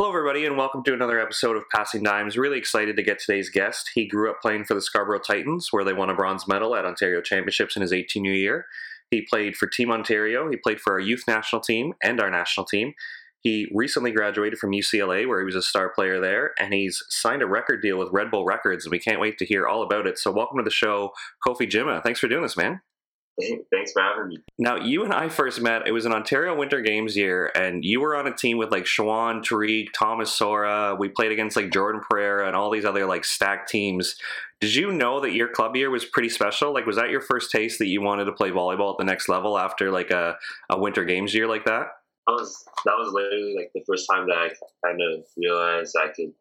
Hello, everybody, and welcome to another episode of Passing Dimes. Really excited to get today's guest. He grew up playing for the Scarborough Titans, where they won a bronze medal at Ontario Championships in his 18 year. He played for Team Ontario, he played for our youth national team and our national team. He recently graduated from UCLA, where he was a star player there, and he's signed a record deal with Red Bull Records, and we can't wait to hear all about it. So, welcome to the show, Kofi Gyimah. Thanks for doing this, man. Thanks for having me. Now, you and I first met. It was an Ontario Winter Games year, and you were on a team with like Shawan Tariq, Thomas Sora. We played against like Jordan Pereira and all these other like stacked teams. Did you know that your club year was pretty special? Like, was that your first taste that you wanted to play volleyball at the next level after like a, a Winter Games year like that? That was that was literally like the first time that I kind of realized I could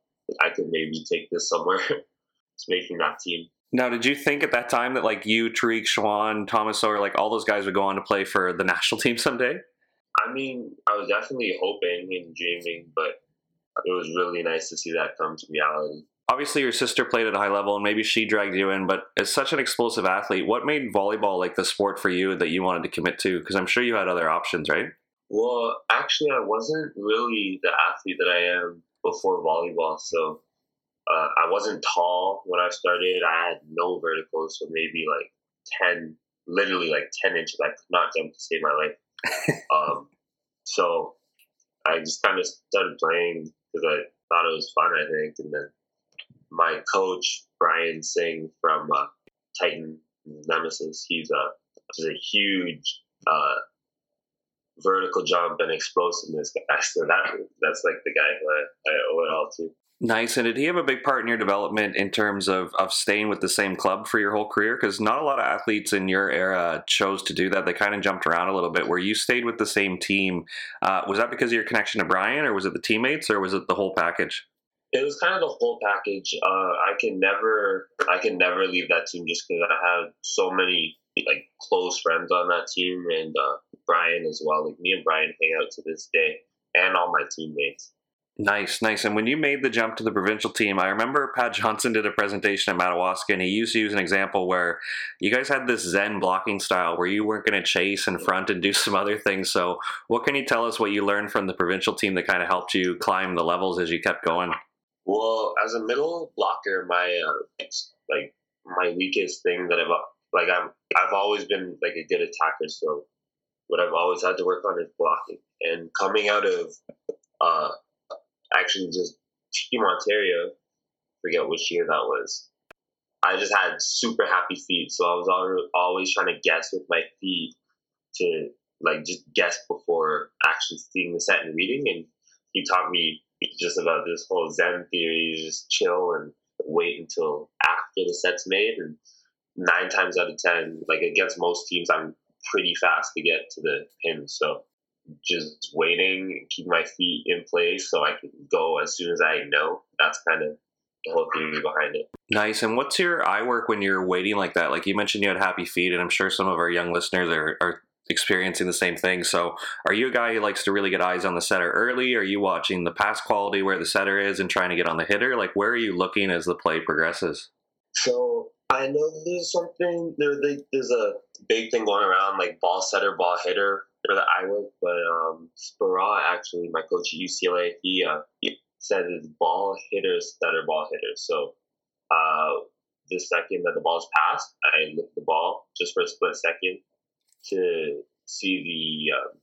I could maybe take this somewhere. it's making that team. Now, did you think at that time that like you, Tariq, Shawan, Thomas or like all those guys would go on to play for the national team someday? I mean, I was definitely hoping and dreaming, but it was really nice to see that come to reality. Obviously, your sister played at a high level, and maybe she dragged you in. But as such an explosive athlete, what made volleyball like the sport for you that you wanted to commit to? Because I'm sure you had other options, right? Well, actually, I wasn't really the athlete that I am before volleyball. So uh, I wasn't tall when I started. I had no verticals, so maybe like ten, literally like ten inches. I could not jump to save my life. um, so I just kind of started playing because I thought it was fun. I think, and then my coach Brian Singh from uh, Titan Nemesis, he's a he's a huge uh, vertical jump and explosiveness guy. So that that's like the guy who I, I owe it all to. Nice. And did he have a big part in your development in terms of, of staying with the same club for your whole career? Because not a lot of athletes in your era chose to do that. They kind of jumped around a little bit. Where you stayed with the same team, uh, was that because of your connection to Brian, or was it the teammates, or was it the whole package? It was kind of the whole package. Uh, I can never, I can never leave that team just because I have so many like close friends on that team, and uh, Brian as well. Like me and Brian hang out to this day, and all my teammates. Nice, nice. And when you made the jump to the provincial team, I remember Pat Johnson did a presentation at Madawaska, and he used to use an example where you guys had this Zen blocking style where you weren't going to chase in front and do some other things. So, what can you tell us what you learned from the provincial team that kind of helped you climb the levels as you kept going? Well, as a middle blocker, my uh, like my weakest thing that I've like I'm I've always been like a good attacker. So, what I've always had to work on is blocking. And coming out of uh, actually just Team Ontario, forget which year that was. I just had super happy feet, so I was always trying to guess with my feet to like just guess before actually seeing the set and reading. And he taught me just about this whole Zen theory, just chill and wait until after the set's made. And nine times out of ten, like against most teams, I'm pretty fast to get to the pin. So just waiting, keep my feet in place so I can go as soon as I know. That's kind of the whole theory behind it. Nice. And what's your eye work when you're waiting like that? Like you mentioned, you had happy feet, and I'm sure some of our young listeners are, are experiencing the same thing. So, are you a guy who likes to really get eyes on the setter early? Are you watching the pass quality where the setter is and trying to get on the hitter? Like, where are you looking as the play progresses? So, I know there's something there. There's a big thing going around, like ball setter, ball hitter for the eye work. But um, Speraw, actually, my coach at UCLA, he, uh, he said it's ball hitters that are ball hitters. So uh, the second that the ball is passed, I look at the ball just for a split second to see the um,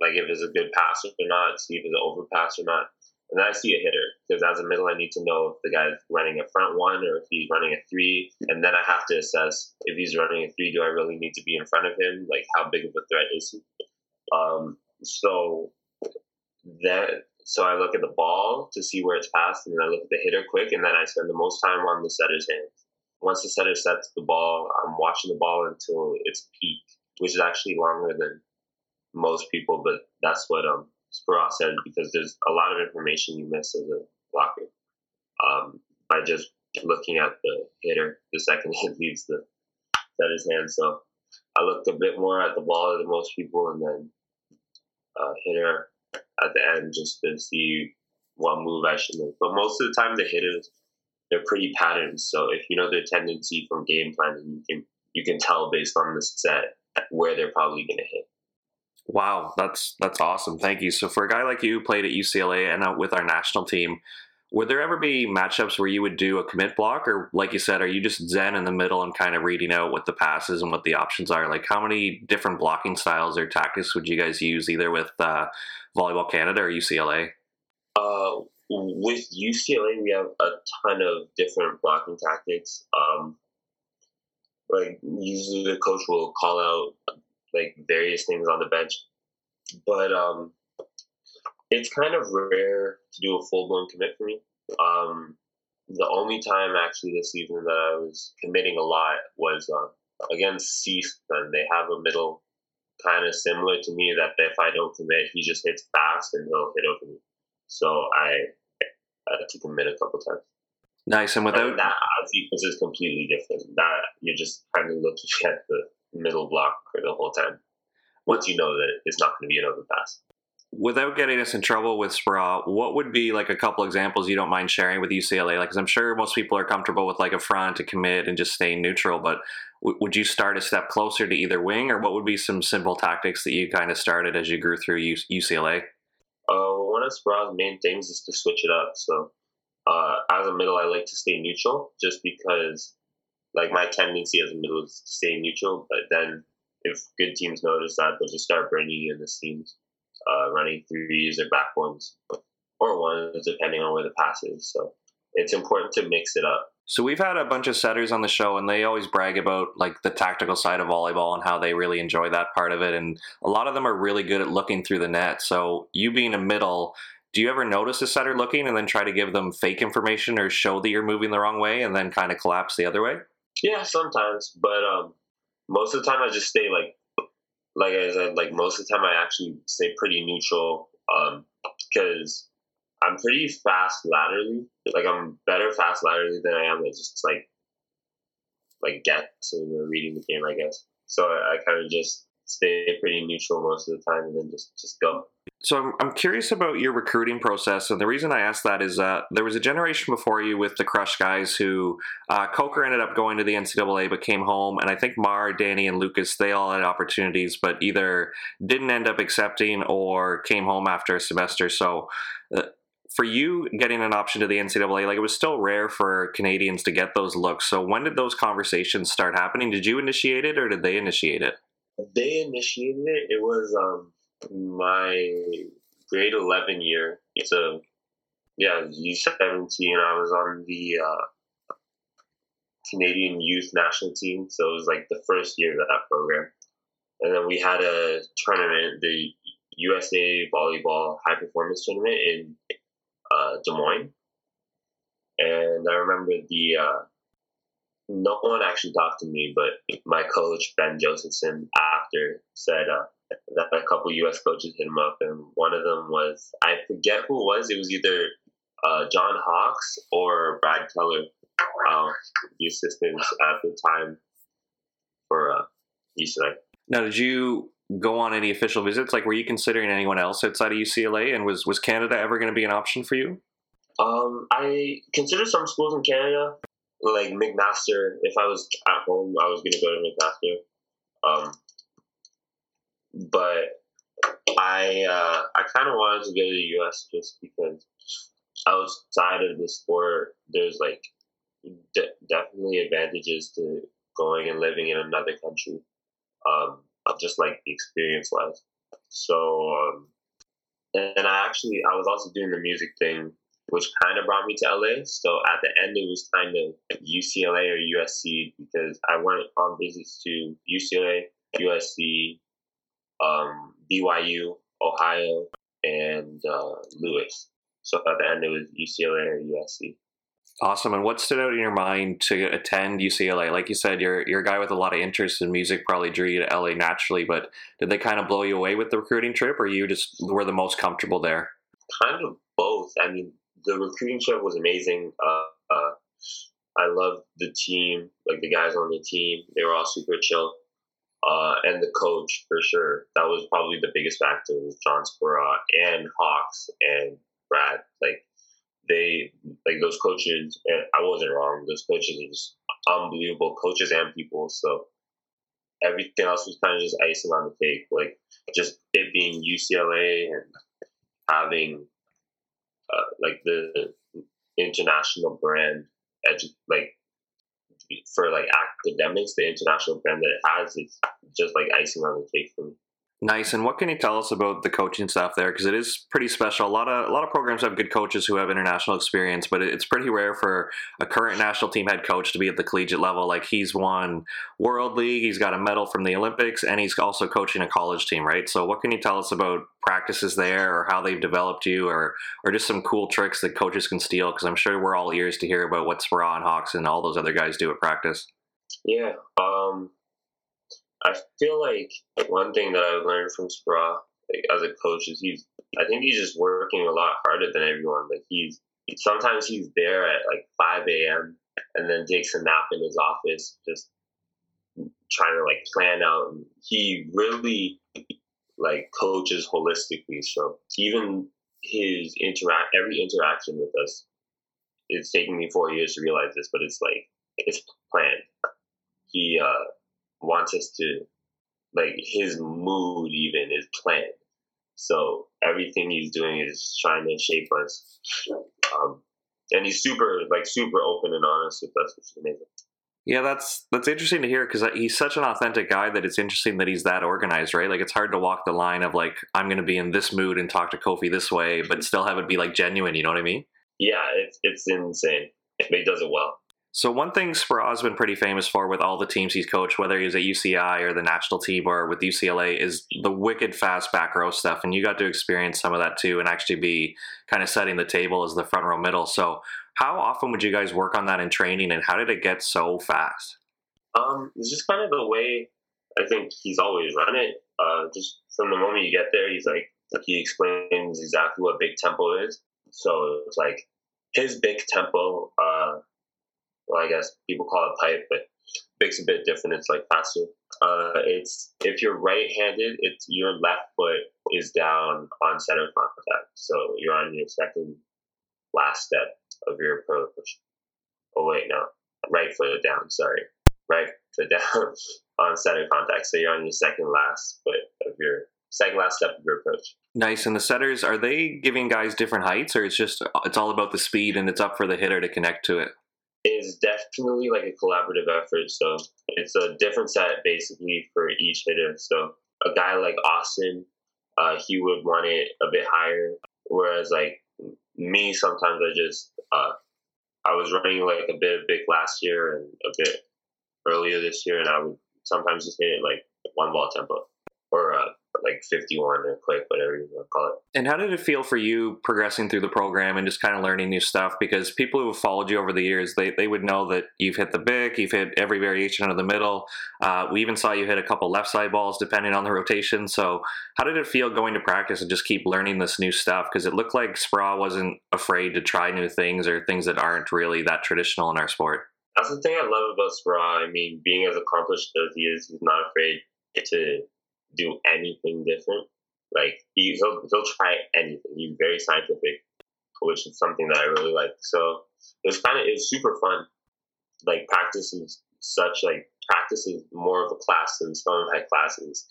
like if it's a good pass or not, see if it's an overpass or not. And then I see a hitter because as a middle, I need to know if the guy's running a front one or if he's running a three. And then I have to assess if he's running a three, do I really need to be in front of him? Like, how big of a threat is he? Um, so that so I look at the ball to see where it's passed, and then I look at the hitter quick, and then I spend the most time on the setter's hands. Once the setter sets the ball, I'm watching the ball until it's peak, which is actually longer than most people, but that's what um Speraw said because there's a lot of information you miss as a blocker um, by just looking at the hitter the second it leaves the setter's hand. So I looked a bit more at the ball than most people, and then uh, hitter at the end just to see what move I should make. But most of the time, the hitters they're pretty patterned. So if you know their tendency from game planning, you can you can tell based on the set where they're probably going to hit. Wow, that's that's awesome. Thank you. So for a guy like you who played at UCLA and with our national team, would there ever be matchups where you would do a commit block, or like you said, are you just zen in the middle and kind of reading out what the passes and what the options are? Like, how many different blocking styles or tactics would you guys use, either with uh, Volleyball Canada or UCLA? Uh, with UCLA, we have a ton of different blocking tactics. Um, like usually, the coach will call out like various things on the bench, but um, it's kind of rare to do a full blown commit for me. Um, the only time actually this season that I was committing a lot was uh, against Cease, and they have a middle kind of similar to me that if I don't commit, he just hits fast and he'll hit over me. So I, I had to commit a couple times. Nice, and without and that sequence is completely different. That you're just kind of looking at the middle block for the whole time. Once you know that it's not going to be an overpass without getting us in trouble with Speraw, what would be like a couple examples you don't mind sharing with UCLA? Like, cause I'm sure most people are comfortable with like a front to commit and just staying neutral, but w- would you start a step closer to either wing, or what would be some simple tactics that you kind of started as you grew through U- UCLA? Uh, one of Speraw's main things is to switch it up. So, uh, as a middle, I like to stay neutral just because, like, my tendency as a middle is to stay neutral, but then if good teams notice that, they'll just start bringing in the seams uh, running threes or back ones or ones, depending on where the pass is. So it's important to mix it up. So we've had a bunch of setters on the show, and they always brag about like the tactical side of volleyball and how they really enjoy that part of it. And a lot of them are really good at looking through the net. So you being a middle, do you ever notice a setter looking and then try to give them fake information or show that you're moving the wrong way and then kind of collapse the other way? Yeah, sometimes, but um, most of the time I just stay like like I said, like most of the time I actually stay pretty neutral because um, I'm pretty fast laterally. Like I'm better fast laterally than I am at just like like guessing or reading the game, I guess. So I, I kind of just stay pretty neutral most of the time and then just just go. So I'm, curious about your recruiting process, and the reason I asked that is that there was a generation before you with the Crush guys who uh, Coker ended up going to the NCAA but came home, and I think Mar, Danny, and Lucas they all had opportunities but either didn't end up accepting or came home after a semester. So. Uh, for you getting an option to the NCAA, like it was still rare for Canadians to get those looks. So when did those conversations start happening? Did you initiate it or did they initiate it? They initiated it. It was um, my grade 11 year. It's a, yeah, U17. I was on the uh, Canadian youth national team. So it was like the first year of that program. And then we had a tournament, the USA Volleyball High Performance Tournament in uh, Des Moines. And I remember the, uh, no one actually talked to me, but my coach, Ben Josephson, after said, uh, a couple U.S. coaches hit him up, and one of them was I forget who it was. It was either uh, John Hawks or Brad Keller, um, the assistants at the time for uh, UCLA. Now, did you go on any official visits? Like, were you considering anyone else outside of UCLA? And was was Canada ever going to be an option for you? Um, I considered some schools in Canada, like McMaster. If I was at home, I was going to go to McMaster. Um, but I uh, I kind of wanted to go to the U.S. just because outside of the sport, there's like de- definitely advantages to going and living in another country, um, just like the experience wise. So, um, and I actually I was also doing the music thing, which kind of brought me to LA. So at the end, it was kind of UCLA or USC because I went on visits to UCLA, USC, um, BYU, Ohio, and uh, Lewis. So at the end, it was UCLA or USC. Awesome. And what stood out in your mind to attend UCLA? Like you said, you're you're a guy with a lot of interest in music, probably drew you to LA naturally. But did they kind of blow you away with the recruiting trip, or you just were the most comfortable there? Kind of both. I mean, the recruiting trip was amazing. Uh, uh, I loved the team, like the guys on the team. They were all super chill uh, and the coach for sure. That was probably the biggest factor was John Speraw and Hawks and Brad. Like they, like those coaches. And I wasn't wrong. Those coaches are just unbelievable coaches and people. So everything else was kind of just icing on the cake. Like just it being UCLA and having uh, like the international brand, edu- like for like academics, the international brand that it has is just like icing on the cake for me. Nice. And what can you tell us about the coaching staff there? Because it is pretty special. A lot of a lot of programs have good coaches who have international experience, but it's pretty rare for a current national team head coach to be at the collegiate level. Like he's won World League, he's got a medal from the Olympics, and he's also coaching a college team, right? So, what can you tell us about practices there, or how they've developed you, or or just some cool tricks that coaches can steal? Because I'm sure we're all ears to hear about what Speraw and Hawks and all those other guys do at practice. Yeah. Um I feel like one thing that I've learned from Speraw, like as a coach, is he's. I think he's just working a lot harder than everyone. Like he's sometimes he's there at like 5 a.m. and then takes a nap in his office, just trying to like plan out. And he really like coaches holistically. So even his interact every interaction with us, it's taken me four years to realize this, but it's like it's planned. He uh wants us to like his mood even is planned. So everything he's doing is trying to shape us. Um, and he's super like super open and honest with us, which is amazing. Yeah, that's that's interesting to hear because he's such an authentic guy that it's interesting that he's that organized, right? Like it's hard to walk the line of like I'm going to be in this mood and talk to Kofi this way, but still have it be like genuine. You know what I mean? Yeah, it's it's insane. He does it well. So one thing Speraw's been pretty famous for with all the teams he's coached, whether he's at UCI or the national team or with UCLA, is the wicked fast back row stuff. And you got to experience some of that too and actually be kind of setting the table as the front row middle. So how often would you guys work on that in training and how did it get so fast? Um, it's just kind of the way I think he's always run it. Uh, just from the moment you get there, he's like, he explains exactly what big tempo is. So it's like his big tempo, uh, well, I guess people call it pipe, but Big's a bit different. It's like faster. Uh, it's if you're right-handed, it's your left foot is down on center contact, so you're on your second last step of your approach. Oh wait, no, right foot down. Sorry, right foot down on center contact, so you're on your second last foot of your second last step of your approach. Nice. And the setters are they giving guys different heights, or it's just it's all about the speed and it's up for the hitter to connect to it? Is definitely like a collaborative effort. So it's a different set basically for each hitter. So a guy like Austin, uh, he would want it a bit higher, whereas like me, sometimes I just uh, I was running like a bit big last year and a bit earlier this year, and I would sometimes just hit it like one ball tempo or uh, like 51 or quick, whatever you want to call it. And how did it feel for you progressing through the program and just kind of learning new stuff? Because people who have followed you over the years, they, they would know that you've hit the big, you've hit every variation of the middle. Uh, we even saw you hit a couple left side balls depending on the rotation. So how did it feel going to practice and just keep learning this new stuff? Because it looked like Speraw wasn't afraid to try new things or things that aren't really that traditional in our sport. That's the thing I love about Speraw. I mean, being as accomplished as he is, he's not afraid to do anything different. Like he, he'll he'll try anything. He's very scientific, which is something that I really like. So it's kind of it's super fun. Like practice is such like practice is more of a class than some of my classes.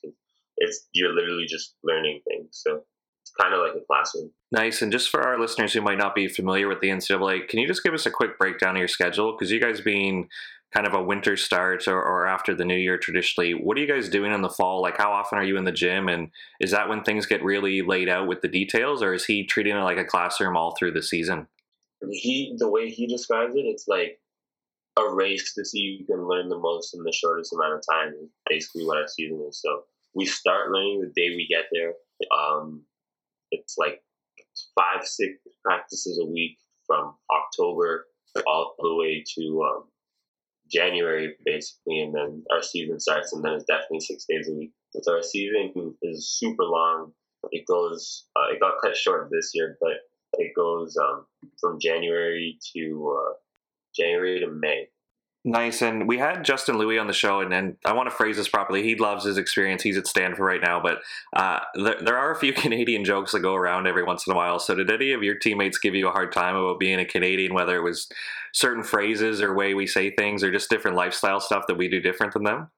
It's you're literally just learning things. So it's kind of like a classroom. Nice. And just for our listeners who might not be familiar with the NCAA, can you just give us a quick breakdown of your schedule? Because you guys being kind of a winter start or, or after the new year traditionally what are you guys doing in the fall? Like how often are you in the gym? And is that when things get really laid out with the details or is he treating it like a classroom all through the season? He the way he describes it it's like a race to see who can learn the most in the shortest amount of time is basically what our season is. So we start learning the day we get there. Um, it's like five six practices a week from october all the way to um, January basically, and then our season starts, and then it's definitely six days a week. So our season is super long. It goes, uh, it got cut short this year, but it goes um, from January to uh, January to May. Nice. And we had Justin Louis on the show, and, and I want to phrase this properly. He loves his experience. He's at Stanford right now, but uh, there, there are a few Canadian jokes that go around every once in a while. So, did any of your teammates give you a hard time about being a Canadian, whether it was certain phrases or way we say things or just different lifestyle stuff that we do different than them?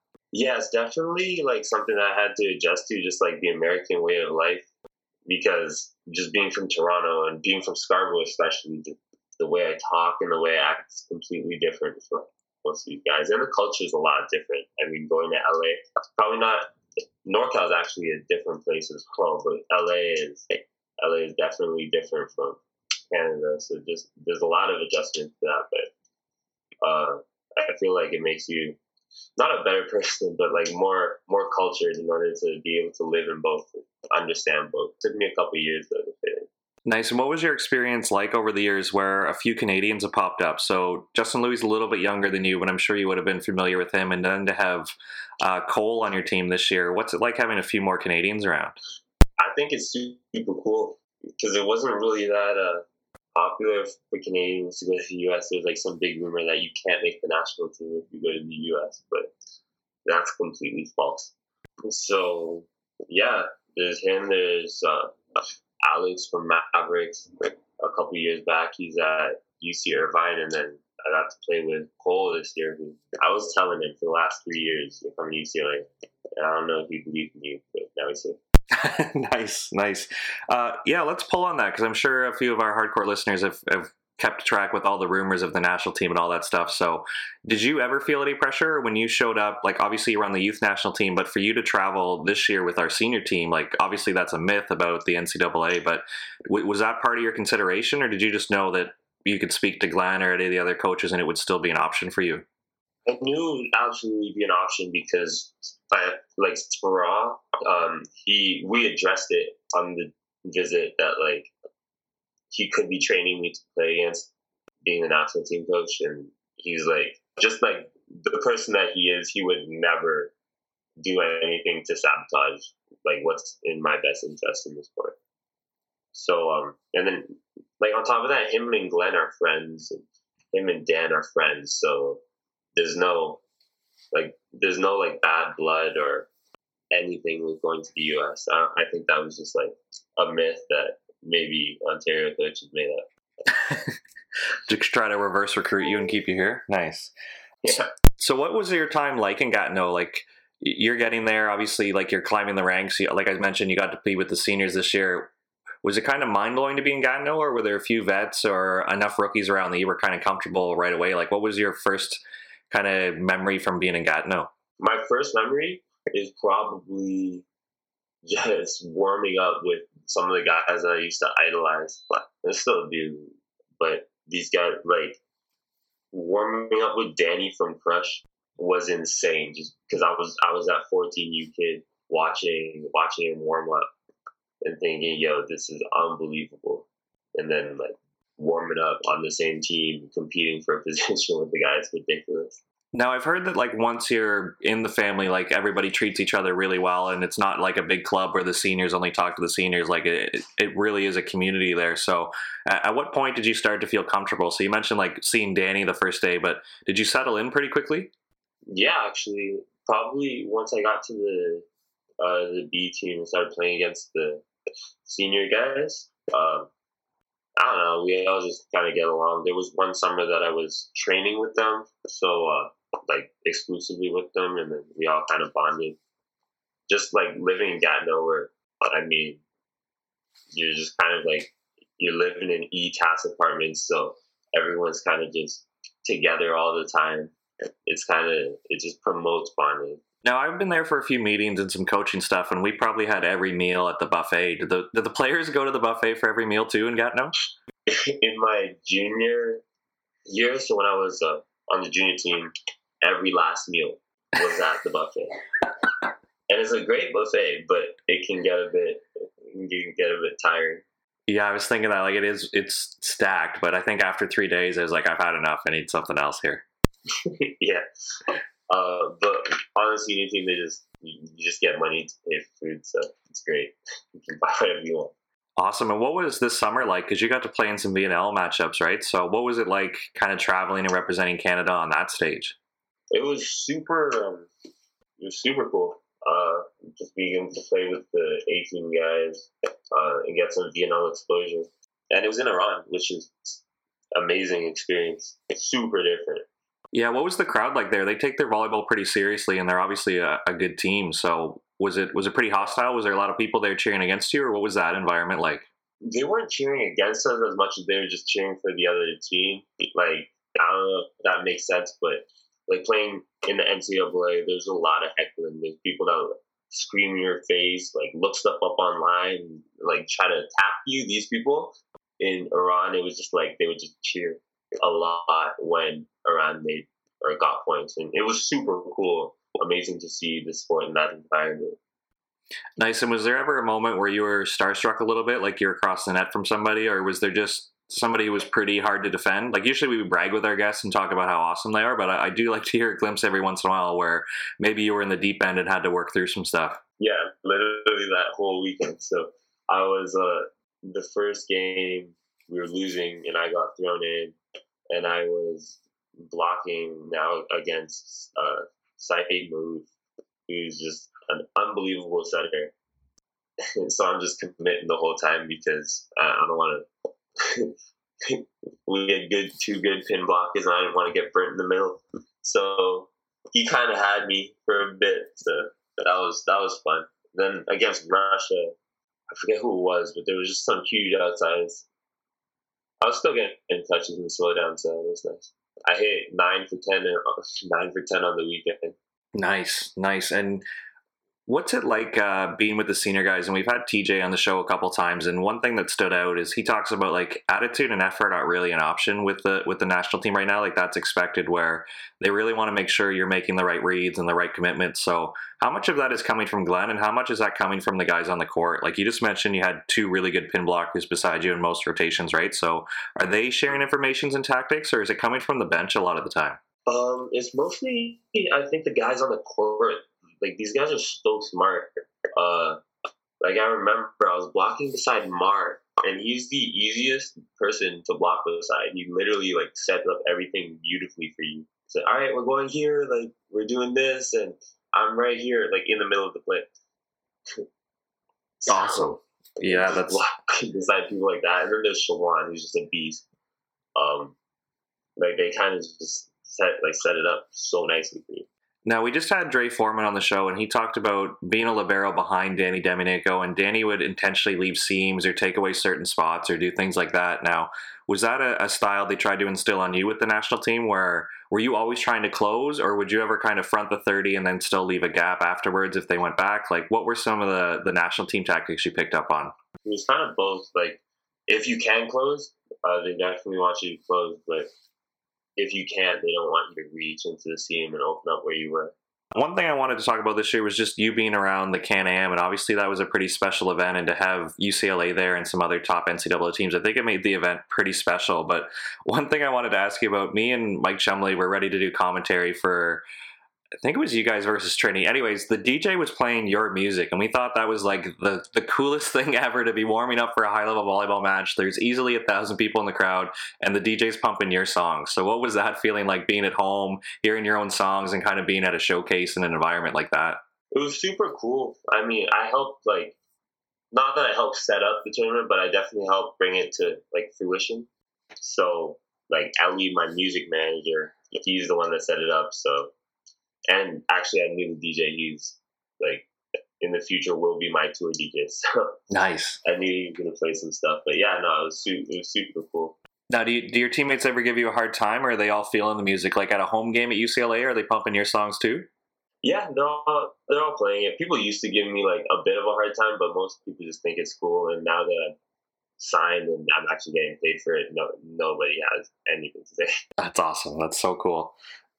It's definitely like something that I had to adjust to, just like the American way of life. Because just being from Toronto and being from Scarborough, especially, the, the way I talk and the way I act is completely different from most of these guys. And the culture is a lot different. I mean, going to LA, probably not. NorCal is actually a different place as well, but LA is LA is definitely different from Canada. So just there's a lot of adjustments to that, but uh, I feel like it makes you not a better person, but like more more cultured in order to be able to live in both, understand both. It took me a couple years though to fit in. Nice. And what was your experience like over the years where a few Canadians have popped up? So Justin Louis is a little bit younger than you, but I'm sure you would have been familiar with him. And then to have uh, Cole on your team this year, what's it like having a few more Canadians around? I think it's super cool because it wasn't really that uh, popular for Canadians to go to the U.S. There's like some big rumor that you can't make the national team if you go to the U.S., but that's completely false. So yeah, there's him. There's uh, Alex from Mavericks. A couple years back, he's at UC Irvine, and then I got to play with Cole this year. I was telling him for the last three years from UCLA. And I don't know if he believed me, but now he's here. nice, nice. Uh, yeah, let's pull on that because I'm sure a few of our hardcore listeners have, have kept track with all the rumors of the national team and all that stuff. So, did you ever feel any pressure when you showed up? Like, obviously, you're on the youth national team, but for you to travel this year with our senior team, like, obviously, that's a myth about the NCAA. But w- was that part of your consideration, or did you just know that you could speak to Glenn or any of the other coaches and it would still be an option for you? I knew it would absolutely be an option because, I, like Speraw, um, he we addressed it on the visit that like he could be training me to play against being a national team coach, and he's like just like the person that he is, he would never do anything to sabotage like what's in my best interest in the sport. So um, and then like on top of that, him and Glenn are friends, and him and Dan are friends. So there's no like there's no like bad blood or anything with going to the U.S. I, I think that was just like a myth that maybe Ontario coaches made up. to try to reverse recruit you and keep you here. Nice. Yeah. So, what was your time like in Gatineau? Like, you're getting there, obviously, like you're climbing the ranks. Like I mentioned, you got to be with the seniors this year. Was it kind of mind blowing to be in Gatineau, or were there a few vets or enough rookies around that you were kind of comfortable right away? Like, what was your first kind of memory from being in Gatineau? My first memory is probably just warming up with some of the guys I used to idolize. I still do, but these guys like warming up with Danny from Crush was insane. Just because I was I was that 14 U kid watching watching him warm up and thinking, "Yo, this is unbelievable," and then like warming up on the same team, competing for a position with the guys, ridiculous. Now I've heard that like once you're in the family, like everybody treats each other really well, and it's not like a big club where the seniors only talk to the seniors. Like it, it really is a community there. So, at what point did you start to feel comfortable? So you mentioned like seeing Danny the first day, but did you settle in pretty quickly? Yeah, actually, probably once I got to the uh, the B team and started playing against the senior guys. Um, I don't know. We all just kind of get along. There was one summer that I was training with them, so uh, like exclusively with them, and then we all kind of bonded. Just like living in Gatineau, where I mean, you're just kind of like you're living in e-task apartments, so everyone's kind of just together all the time. It's kind of it just promotes bonding. Now I've been there for a few meetings and some coaching stuff, and we probably had every meal at the buffet. Did the did the players go to the buffet for every meal too in Gatineau? in my junior year, so when I was uh, on the junior team, every last meal was at the buffet. and it's a great buffet, but it can get a bit it can get a bit tiring. Yeah, I was thinking that like it is it's stacked, but I think after three days, I was like, I've had enough. I need something else here. yeah, uh, but honestly team, they just you just get money to pay for food, so it's great. You can buy whatever you want. Awesome. And what was this summer like? Because you got to play in some VNL matchups, right? So what was it like, kind of traveling and representing Canada on that stage? It was super. Um, it was super cool. Uh, just being able to play with the 18 guys uh, and get some VNL exposure. And it was in Iran, which is amazing experience. It's super different. Yeah, what was the crowd like there? They take their volleyball pretty seriously, and they're obviously a, a good team. So was it was it pretty hostile? Was there a lot of people there cheering against you, or what was that environment like? They weren't cheering against us as much as they were just cheering for the other team. Like I don't know if that makes sense, but like playing in the NCAA, there's a lot of heckling. There's people that scream in your face, like look stuff up online, like try to attack you. These people in Iran, it was just like they would just cheer a lot when Iran made or got points, and it was super cool, amazing to see the sport in that environment. Nice. And was there ever a moment where you were starstruck a little bit, like you're across the net from somebody, or was there just somebody who was pretty hard to defend. Like usually we brag with our guests and talk about how awesome they are, but I, I, do like to hear a glimpse every once in a while where maybe you were in the deep end and had to work through some stuff. Yeah, literally that whole weekend. So I was uh the first game we were losing and I got thrown in and I was blocking now against uh Saeid Marouf, who's just an unbelievable setter. so I'm just committing the whole time because I, I don't want to we had good two good pin blockers, and I didn't want to get burnt in the middle. So he kind of had me for a bit. So that was that was fun. Then against Russia, I forget who it was, but there was just some huge outsides. I was still getting in touches and slow down, so it was nice. I hit nine for ten, uh, nine for ten on the weekend. Nice, nice. And What's it like uh, being with the senior guys? And we've had TJ on the show a couple times, and one thing that stood out is he talks about like attitude and effort aren't really an option with the with the national team right now. Like that's expected, where they really want to make sure you're making the right reads and the right commitments. So, how much of that is coming from Glenn, and how much is that coming from the guys on the court? Like you just mentioned, you had two really good pin blockers beside you in most rotations, right? So, are they sharing informations and tactics, or is it coming from the bench a lot of the time? Um, it's mostly I think the guys on the court like these guys are so smart. Uh, like I remember I was blocking beside Mark, and he's the easiest person to block beside. He literally like set up everything beautifully for you. So all right, we're going here. Like we're doing this, and I'm right here, like in the middle of the play. awesome. Yeah, that's blocking beside people like that. And then there's Shawan, who's just a beast. Um, like they kind of just set like set it up so nicely for you. Now, we just had Dre Foreman on the show, and he talked about being a libero behind Danny Demyanenko, and Danny would intentionally leave seams or take away certain spots or do things like that. Now, was that a, a, style they tried to instill on you with the national team, where were you always trying to close, or would you ever kind of front the 30 and then still leave a gap afterwards if they went back? Like, what were some of the, the national team tactics you picked up on? It was kind of both. Like, if you can close, uh, they definitely want you to close, but if you can't, they don't want you to reach into the seam and open up where you were. One thing I wanted to talk about this year was just you being around the Can Am, and obviously that was a pretty special event, and to have UCLA there and some other top NCAA teams, I think it made the event pretty special. But one thing I wanted to ask you about, me and Mike Chumley were ready to do commentary for I think it was you guys versus Trinity. Anyways, the DJ was playing your music, and we thought that was like the, the coolest thing ever to be warming up for a high level volleyball match. There's easily a thousand people in the crowd, and the DJ's pumping your songs. So, what was that feeling like being at home, hearing your own songs, and kind of being at a showcase in an environment like that? It was super cool. I mean, I helped, like, not that I helped set up the tournament, but I definitely helped bring it to, like, fruition. So, like, Ali, my music manager, he's the one that set it up. So, and actually, I knew the DJ. He's like in the future will be my tour DJ. So nice. I knew he was gonna play some stuff, but yeah, no, it was super, it was super cool. Now, do, you, do your teammates ever give you a hard time, or are they all feeling the music? Like at a home game at UCLA, are they pumping your songs too? Yeah, they're all they're all playing it. People used to give me like a bit of a hard time, but most people just think it's cool. And now that I'm signed and I'm actually getting paid for it, no nobody has anything to say. That's awesome. That's so cool.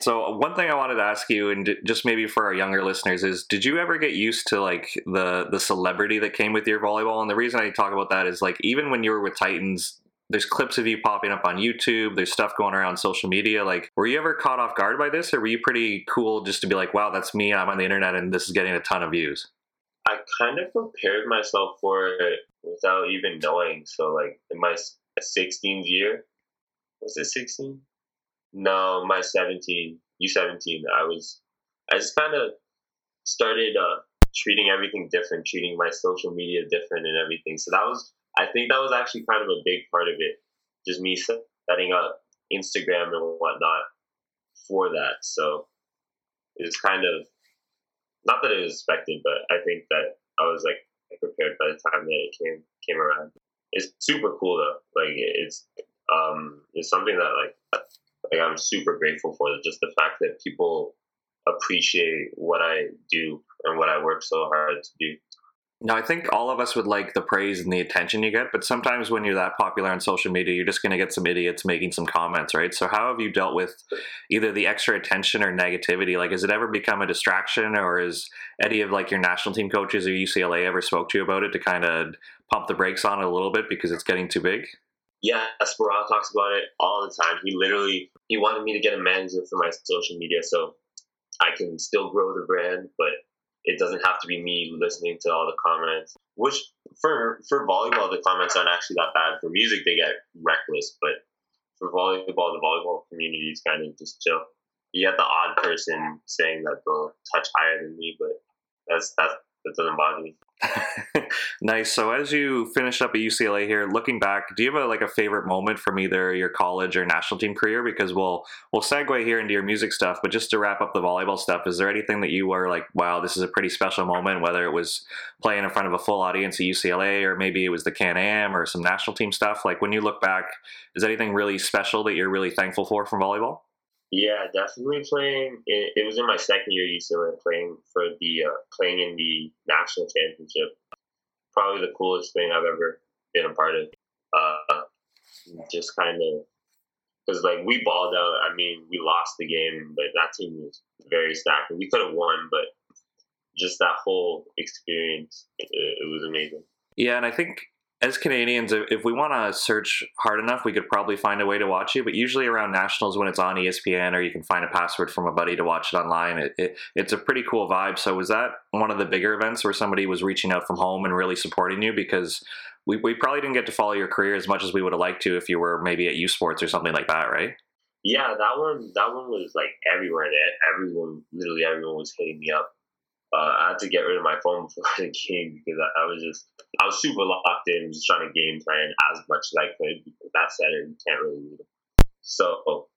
So one thing I wanted to ask you, and just maybe for our younger listeners, is did you ever get used to like the the celebrity that came with your volleyball? And the reason I talk about that is like even when you were with Titans, there's clips of you popping up on YouTube. There's stuff going around social media. Like, were you ever caught off guard by this, or were you pretty cool just to be like, "Wow, that's me. I'm on the internet, and this is getting a ton of views." I kind of prepared myself for it without even knowing. So, like in my 16th year, was it 16? No, my 17, U17, I was, I just kind of started uh, treating everything different, treating my social media different and everything. So that was, I think that was actually kind of a big part of it. Just me setting up Instagram and whatnot. for that. So it was kind of not that it was expected, but I think that I was like prepared by the time that it came came around. It's super cool though. Like it's um it's something that like I'm super grateful for. Just the fact that people appreciate what I do and what I work so hard to do. No, I think all of us would like the praise and the attention you get, but sometimes when you're that popular on social media, you're just going to get some idiots making some comments, right? So, how have you dealt with either the extra attention or negativity? Like, has it ever become a distraction, or is any of like your national team coaches or UCLA ever spoke to you about it to kind of pump the brakes on it a little bit because it's getting too big? Yeah, Esperanto talks about it all the time. He literally he wanted me to get a manager for my social media so I can still grow the brand, but it doesn't have to be me listening to all the comments. Which for for volleyball, the comments aren't actually that bad. For music, they get reckless, but for volleyball, the volleyball community is kind of just chill. You get the odd person saying that they'll touch higher than me, but that's that's that doesn't bother me. nice. So as you finish up at UCLA here, looking back, do you have a, like a favorite moment from either your college or national team career? Because we'll we'll segue here into your music stuff, but just to wrap up the volleyball stuff, is there anything that you were like, wow, this is a pretty special moment? Whether it was playing in front of a full audience at UCLA, or maybe it was the Can Am or some national team stuff. Like when you look back, is anything really special that you're really thankful for from volleyball? Yeah, definitely playing. It, it was in my second year UCLA playing for the uh, playing in the national championship. Probably the coolest thing I've ever been a part of. Uh, just kind of because like we balled out. I mean, we lost the game, but that team was very stacked. We could have won, but just that whole experience, it, it was amazing. Yeah, and I think as Canadians, if we want to search hard enough, we could probably find a way to watch it. But usually around nationals, when it's on ESPN or you can find a password from a buddy to watch it online, it, it, it's a pretty cool vibe. So was that one of the bigger events where somebody was reaching out from home and really supporting you? Because we, we probably didn't get to follow your career as much as we would have liked to if you were maybe at U Sports or something like that, right? Yeah, that one that one was like everywhere. That Everyone, literally everyone was hitting me up uh, I had to get rid of my phone before the game because I, I, was just I was super locked in, just trying to game plan as much as I could because that Saturday you can't really read. So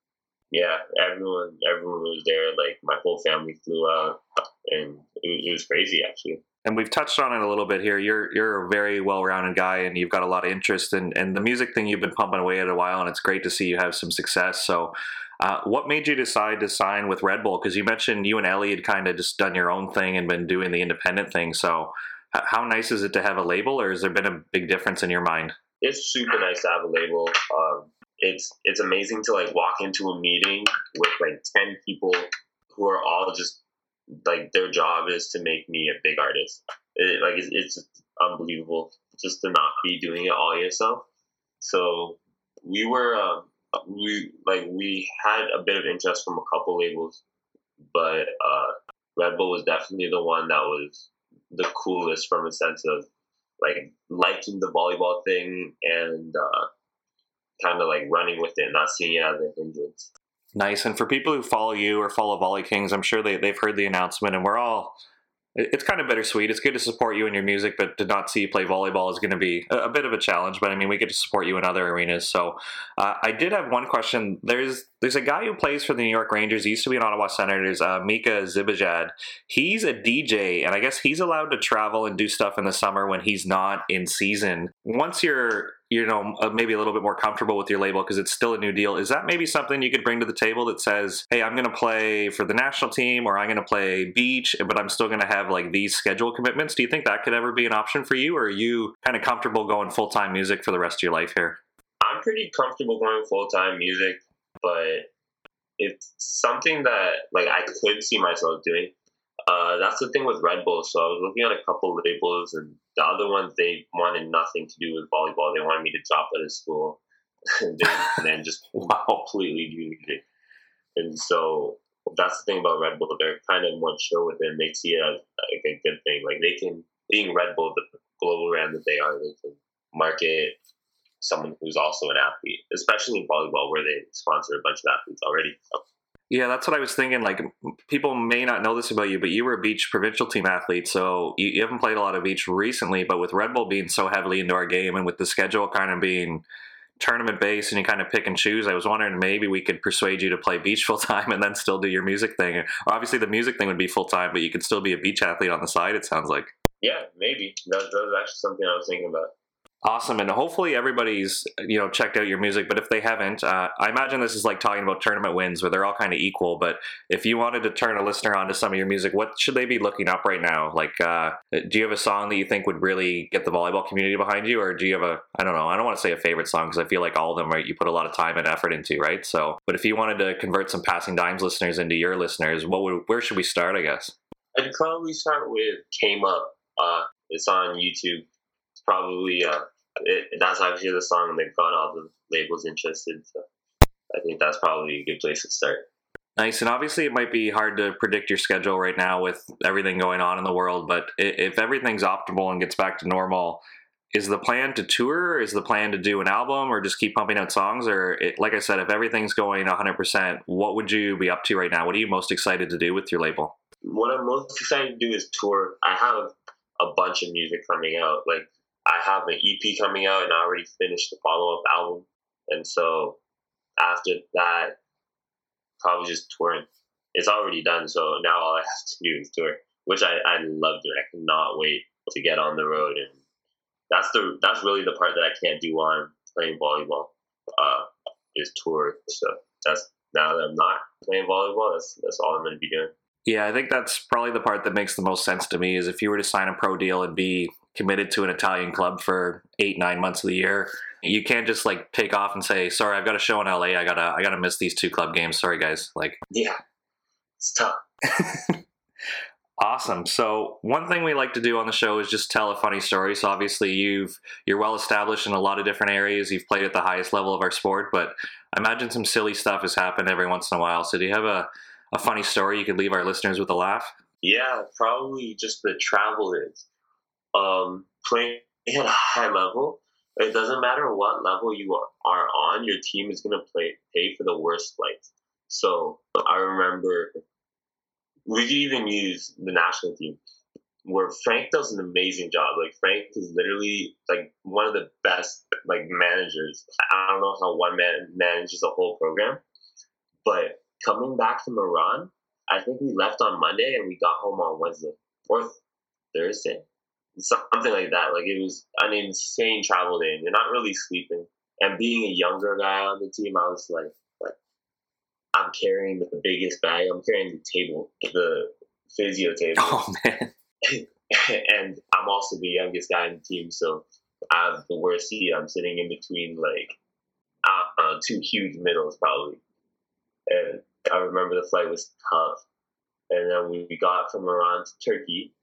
yeah, everyone everyone was there. Like my whole family flew out, and it, it was crazy actually and we've touched on it a little bit here. You're you're a very well-rounded guy, and you've got a lot of interest in and the music thing. You've been pumping away at a while, and it's great to see you have some success. So, uh, what made you decide to sign with Red Bull? Because you mentioned you and Ellie had kind of just done your own thing and been doing the independent thing. So, how nice is it to have a label, or has there been a big difference in your mind? It's super nice to have a label. Um, it's it's amazing to like walk into a meeting with like ten people who are all just like their job is to make me a big artist. It, like it's, it's unbelievable just to not be doing it all yourself. So we were. Um, we like we had a bit of interest from a couple labels, but uh, Red Bull was definitely the one that was the coolest from a sense of like liking the volleyball thing and uh, kind of like running with it, not seeing it as a hindrance. Nice. And for people who follow you or follow Volley Kings, I'm sure they, they've heard the announcement, and we're all it's kind of bittersweet. It's good to support you in your music, but to not see you play volleyball is going to be a, bit of a challenge. But I mean, we get to support you in other arenas. So uh, I did have one question. There's there's a guy who plays for the New York Rangers. He used to be an Ottawa Senators. Uh, Mika Zibanejad. He's a DJ, and I guess he's allowed to travel and do stuff in the summer when he's not in season. Once you're you know uh, maybe a little bit more comfortable with your label because it's still a new deal. Is that maybe something you could bring to the table that says hey i'm going to play for the national team or i'm going to play beach but i'm still going to have like these schedule commitments do you think that could ever be an option for you or are you kind of comfortable going full-time music for the rest of your life here? I'm pretty comfortable going full-time music but it's something that like i could see myself doing uh, that's the thing with Red Bull. So I was looking at a couple labels, and the other ones they wanted nothing to do with volleyball. They wanted me to drop out of school and, then, and then just completely do music. And so that's the thing about Red Bull. They're kind of more chill with it, and they see it as like a good thing. Like they can, being Red Bull, the global brand that they are, they can market someone who's also an athlete, especially in volleyball where they sponsor a bunch of athletes already. Yeah, that's what I was thinking. Like, people may not know this about you, but you were a beach provincial team athlete, so you, you, haven't played a lot of beach recently. But with Red Bull being so heavily into our game, and with the schedule kind of being tournament based and you kind of pick and choose. I was wondering maybe we could persuade you to play beach full time and then still do your music thing. Obviously, the music thing would be full time, but you could still be a beach athlete on the side. It sounds like. Yeah, maybe that, that was actually something I was thinking about. Awesome, and hopefully everybody's you know checked out your music. But if they haven't, uh, I imagine this is like talking about tournament wins where they're all kind of equal. But if you wanted to turn a listener onto some of your music, what should they be looking up right now? Like, uh, do you have a song that you think would really get the volleyball community behind you, or do you have a I don't know, I don't want to say a favorite song because I feel like all of them right you put a lot of time and effort into, right? So, but if you wanted to convert some passing dimes listeners into your listeners, what would where should we start? I guess I'd probably start with "Came Up." Uh, it's on YouTube. It's probably uh, it, that's actually the song that got all the labels interested. So I think that's probably a good place to start. Nice, and obviously it might be hard to predict your schedule right now with everything going on in the world. But if everything's optimal and gets back to normal, is the plan to tour? Is the plan to do an album, or just keep pumping out songs? Or it, like I said, if everything's going 100%, what would you be up to right now? What are you most excited to do with your label? What I'm most excited to do is tour. I have a bunch of music coming out. Like I have an EP coming out, and I already finished the follow up album. And so after that, probably just touring. It's already done, so now all I have to do is tour, which I I love doing. I cannot wait to get on the road, and that's the that's really the part that I can't do while I'm playing volleyball. Uh, is tour. So that's now that I'm not playing volleyball, that's that's all I'm going to be doing. Yeah, I think that's probably the part that makes the most sense to me is if you were to sign a pro deal and be committed to an Italian club for eight, nine months of the year, you can't just like take off and say, "Sorry, I've got a show in LA. I gotta, I gotta miss these two club games. Sorry, guys." Like, yeah, it's tough. awesome. So one thing we like to do on the show is just tell a funny story. So obviously you've you're well established in a lot of different areas. You've played at the highest level of our sport, but I imagine some silly stuff has happened every once in a while. So do you have a a funny story you could leave our listeners with a laugh? Yeah, probably just the travel is. Um, playing at a high level, it doesn't matter what level you are on, your team is going to play pay for the worst flights. So I remember we could even use the national team where Frank does an amazing job. Like Frank is literally like one of the best like managers. I don't know how one man manages a whole program, but coming back from Iran, I think we left on Monday and we got home on Wednesday or Thursday, something like that. Like it was an insane travel day. And you're not really sleeping. And being a younger guy on the team, I was like, like I'm carrying the biggest bag. I'm carrying the table, the physio table. Oh man. and I'm also the youngest guy in the team, so I have the worst seat. I'm sitting in between like uh, uh, two huge middles, probably. And I remember the flight was tough. And then we got from Iran to Turkey.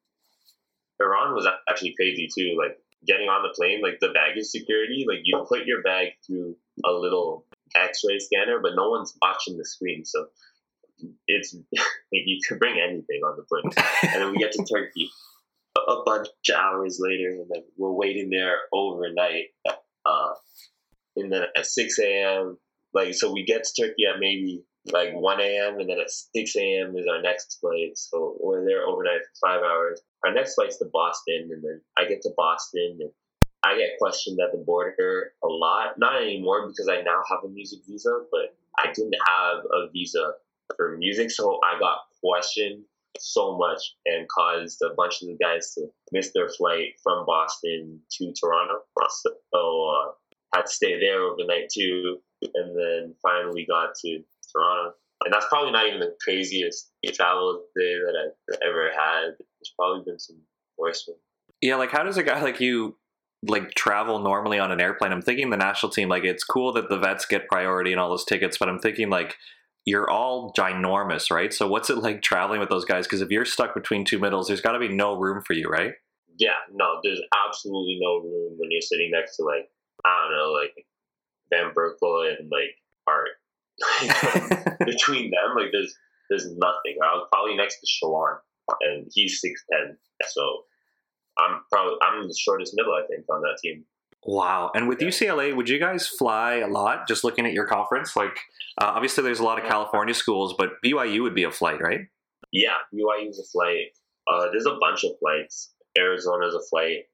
Iran was actually crazy too. Like getting on the plane, like the baggage security, like you put your bag through a little X-ray scanner, but no one's watching the screen, so it's like you can bring anything on the plane. and then we get to Turkey a bunch of hours later, and then we're waiting there overnight. Uh, and then at 6 a.m., like so, we get to Turkey at maybe like 1 a.m. and then at 6 a.m. is our next flight. So we're there overnight for five hours. Our next flight's to Boston, and then I get to Boston and I get questioned at the border a lot. Not anymore because I now have a music visa, but I didn't have a visa for music, so I got questioned so much and caused a bunch of the guys to miss their flight from Boston to Toronto. So uh, had to stay there overnight too, and then finally got to Toronto. And that's probably not even the craziest travel day that I've ever had. There's probably been some worse ones. Yeah, like how does a guy like you like travel normally on an airplane? I'm thinking the national team, like it's cool that the vets get priority and all those tickets, but I'm thinking like you're all ginormous, right? So what's it like traveling with those guys? Because if you're stuck between two middles, there's got to be no room for you, right? Yeah, no, there's absolutely no room when you're sitting next to like I don't know, like Van Berkel and like Art between them, like there's there's nothing. I was probably next to Shalon, and he's six ten, so I'm probably I'm the shortest middle, I think, on that team. Wow! And with UCLA, would you guys fly a lot? Just looking at your conference, like uh, obviously there's a lot of California schools, but BYU would be a flight, right? Yeah, BYU is a flight. Uh, there's a bunch of flights. Arizona's a flight,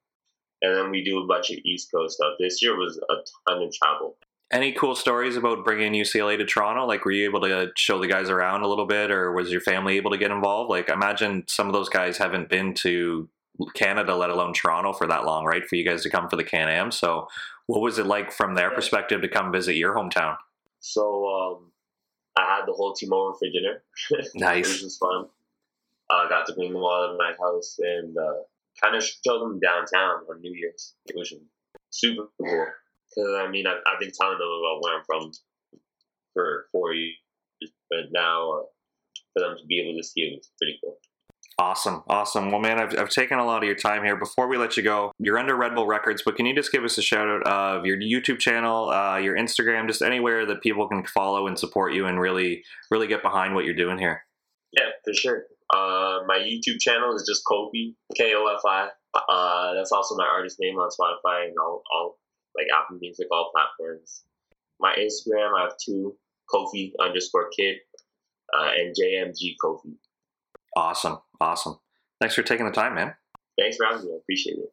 and then we do a bunch of East Coast stuff. This year was a ton of travel. Any cool stories about bringing UCLA to Toronto? Like, were you able to show the guys around a little bit, or was your family able to get involved? Like, I imagine some of those guys haven't been to Canada, let alone Toronto, for that long, right? For you guys to come for the Can Am. So, what was it like from their perspective to come visit your hometown? So, um, I had the whole team over for dinner. Nice. Which was fun. I uh, got to bring them all to my house and uh, kind of showed them downtown on New Year's, which was super cool. Because, I mean, I've, I've, been telling them about where I'm from for four years, but now uh, for them to be able to see it was pretty cool. Awesome, awesome. Well, man, I've, I've taken a lot of your time here. Before we let you go, you're under Red Bull Records, but can you just give us a shout out of your YouTube channel, uh, your Instagram, just anywhere that people can follow and support you and really, really get behind what you're doing here? Yeah, for sure. Uh, my YouTube channel is just Kofi, K O F I. Uh, that's also my artist name on Spotify and all, all like Apple Music, all platforms. My Instagram, I have two, Kofi underscore kid uh, and JMG Kofi. Awesome. Awesome. Thanks for taking the time, man. Thanks for having me. I appreciate it.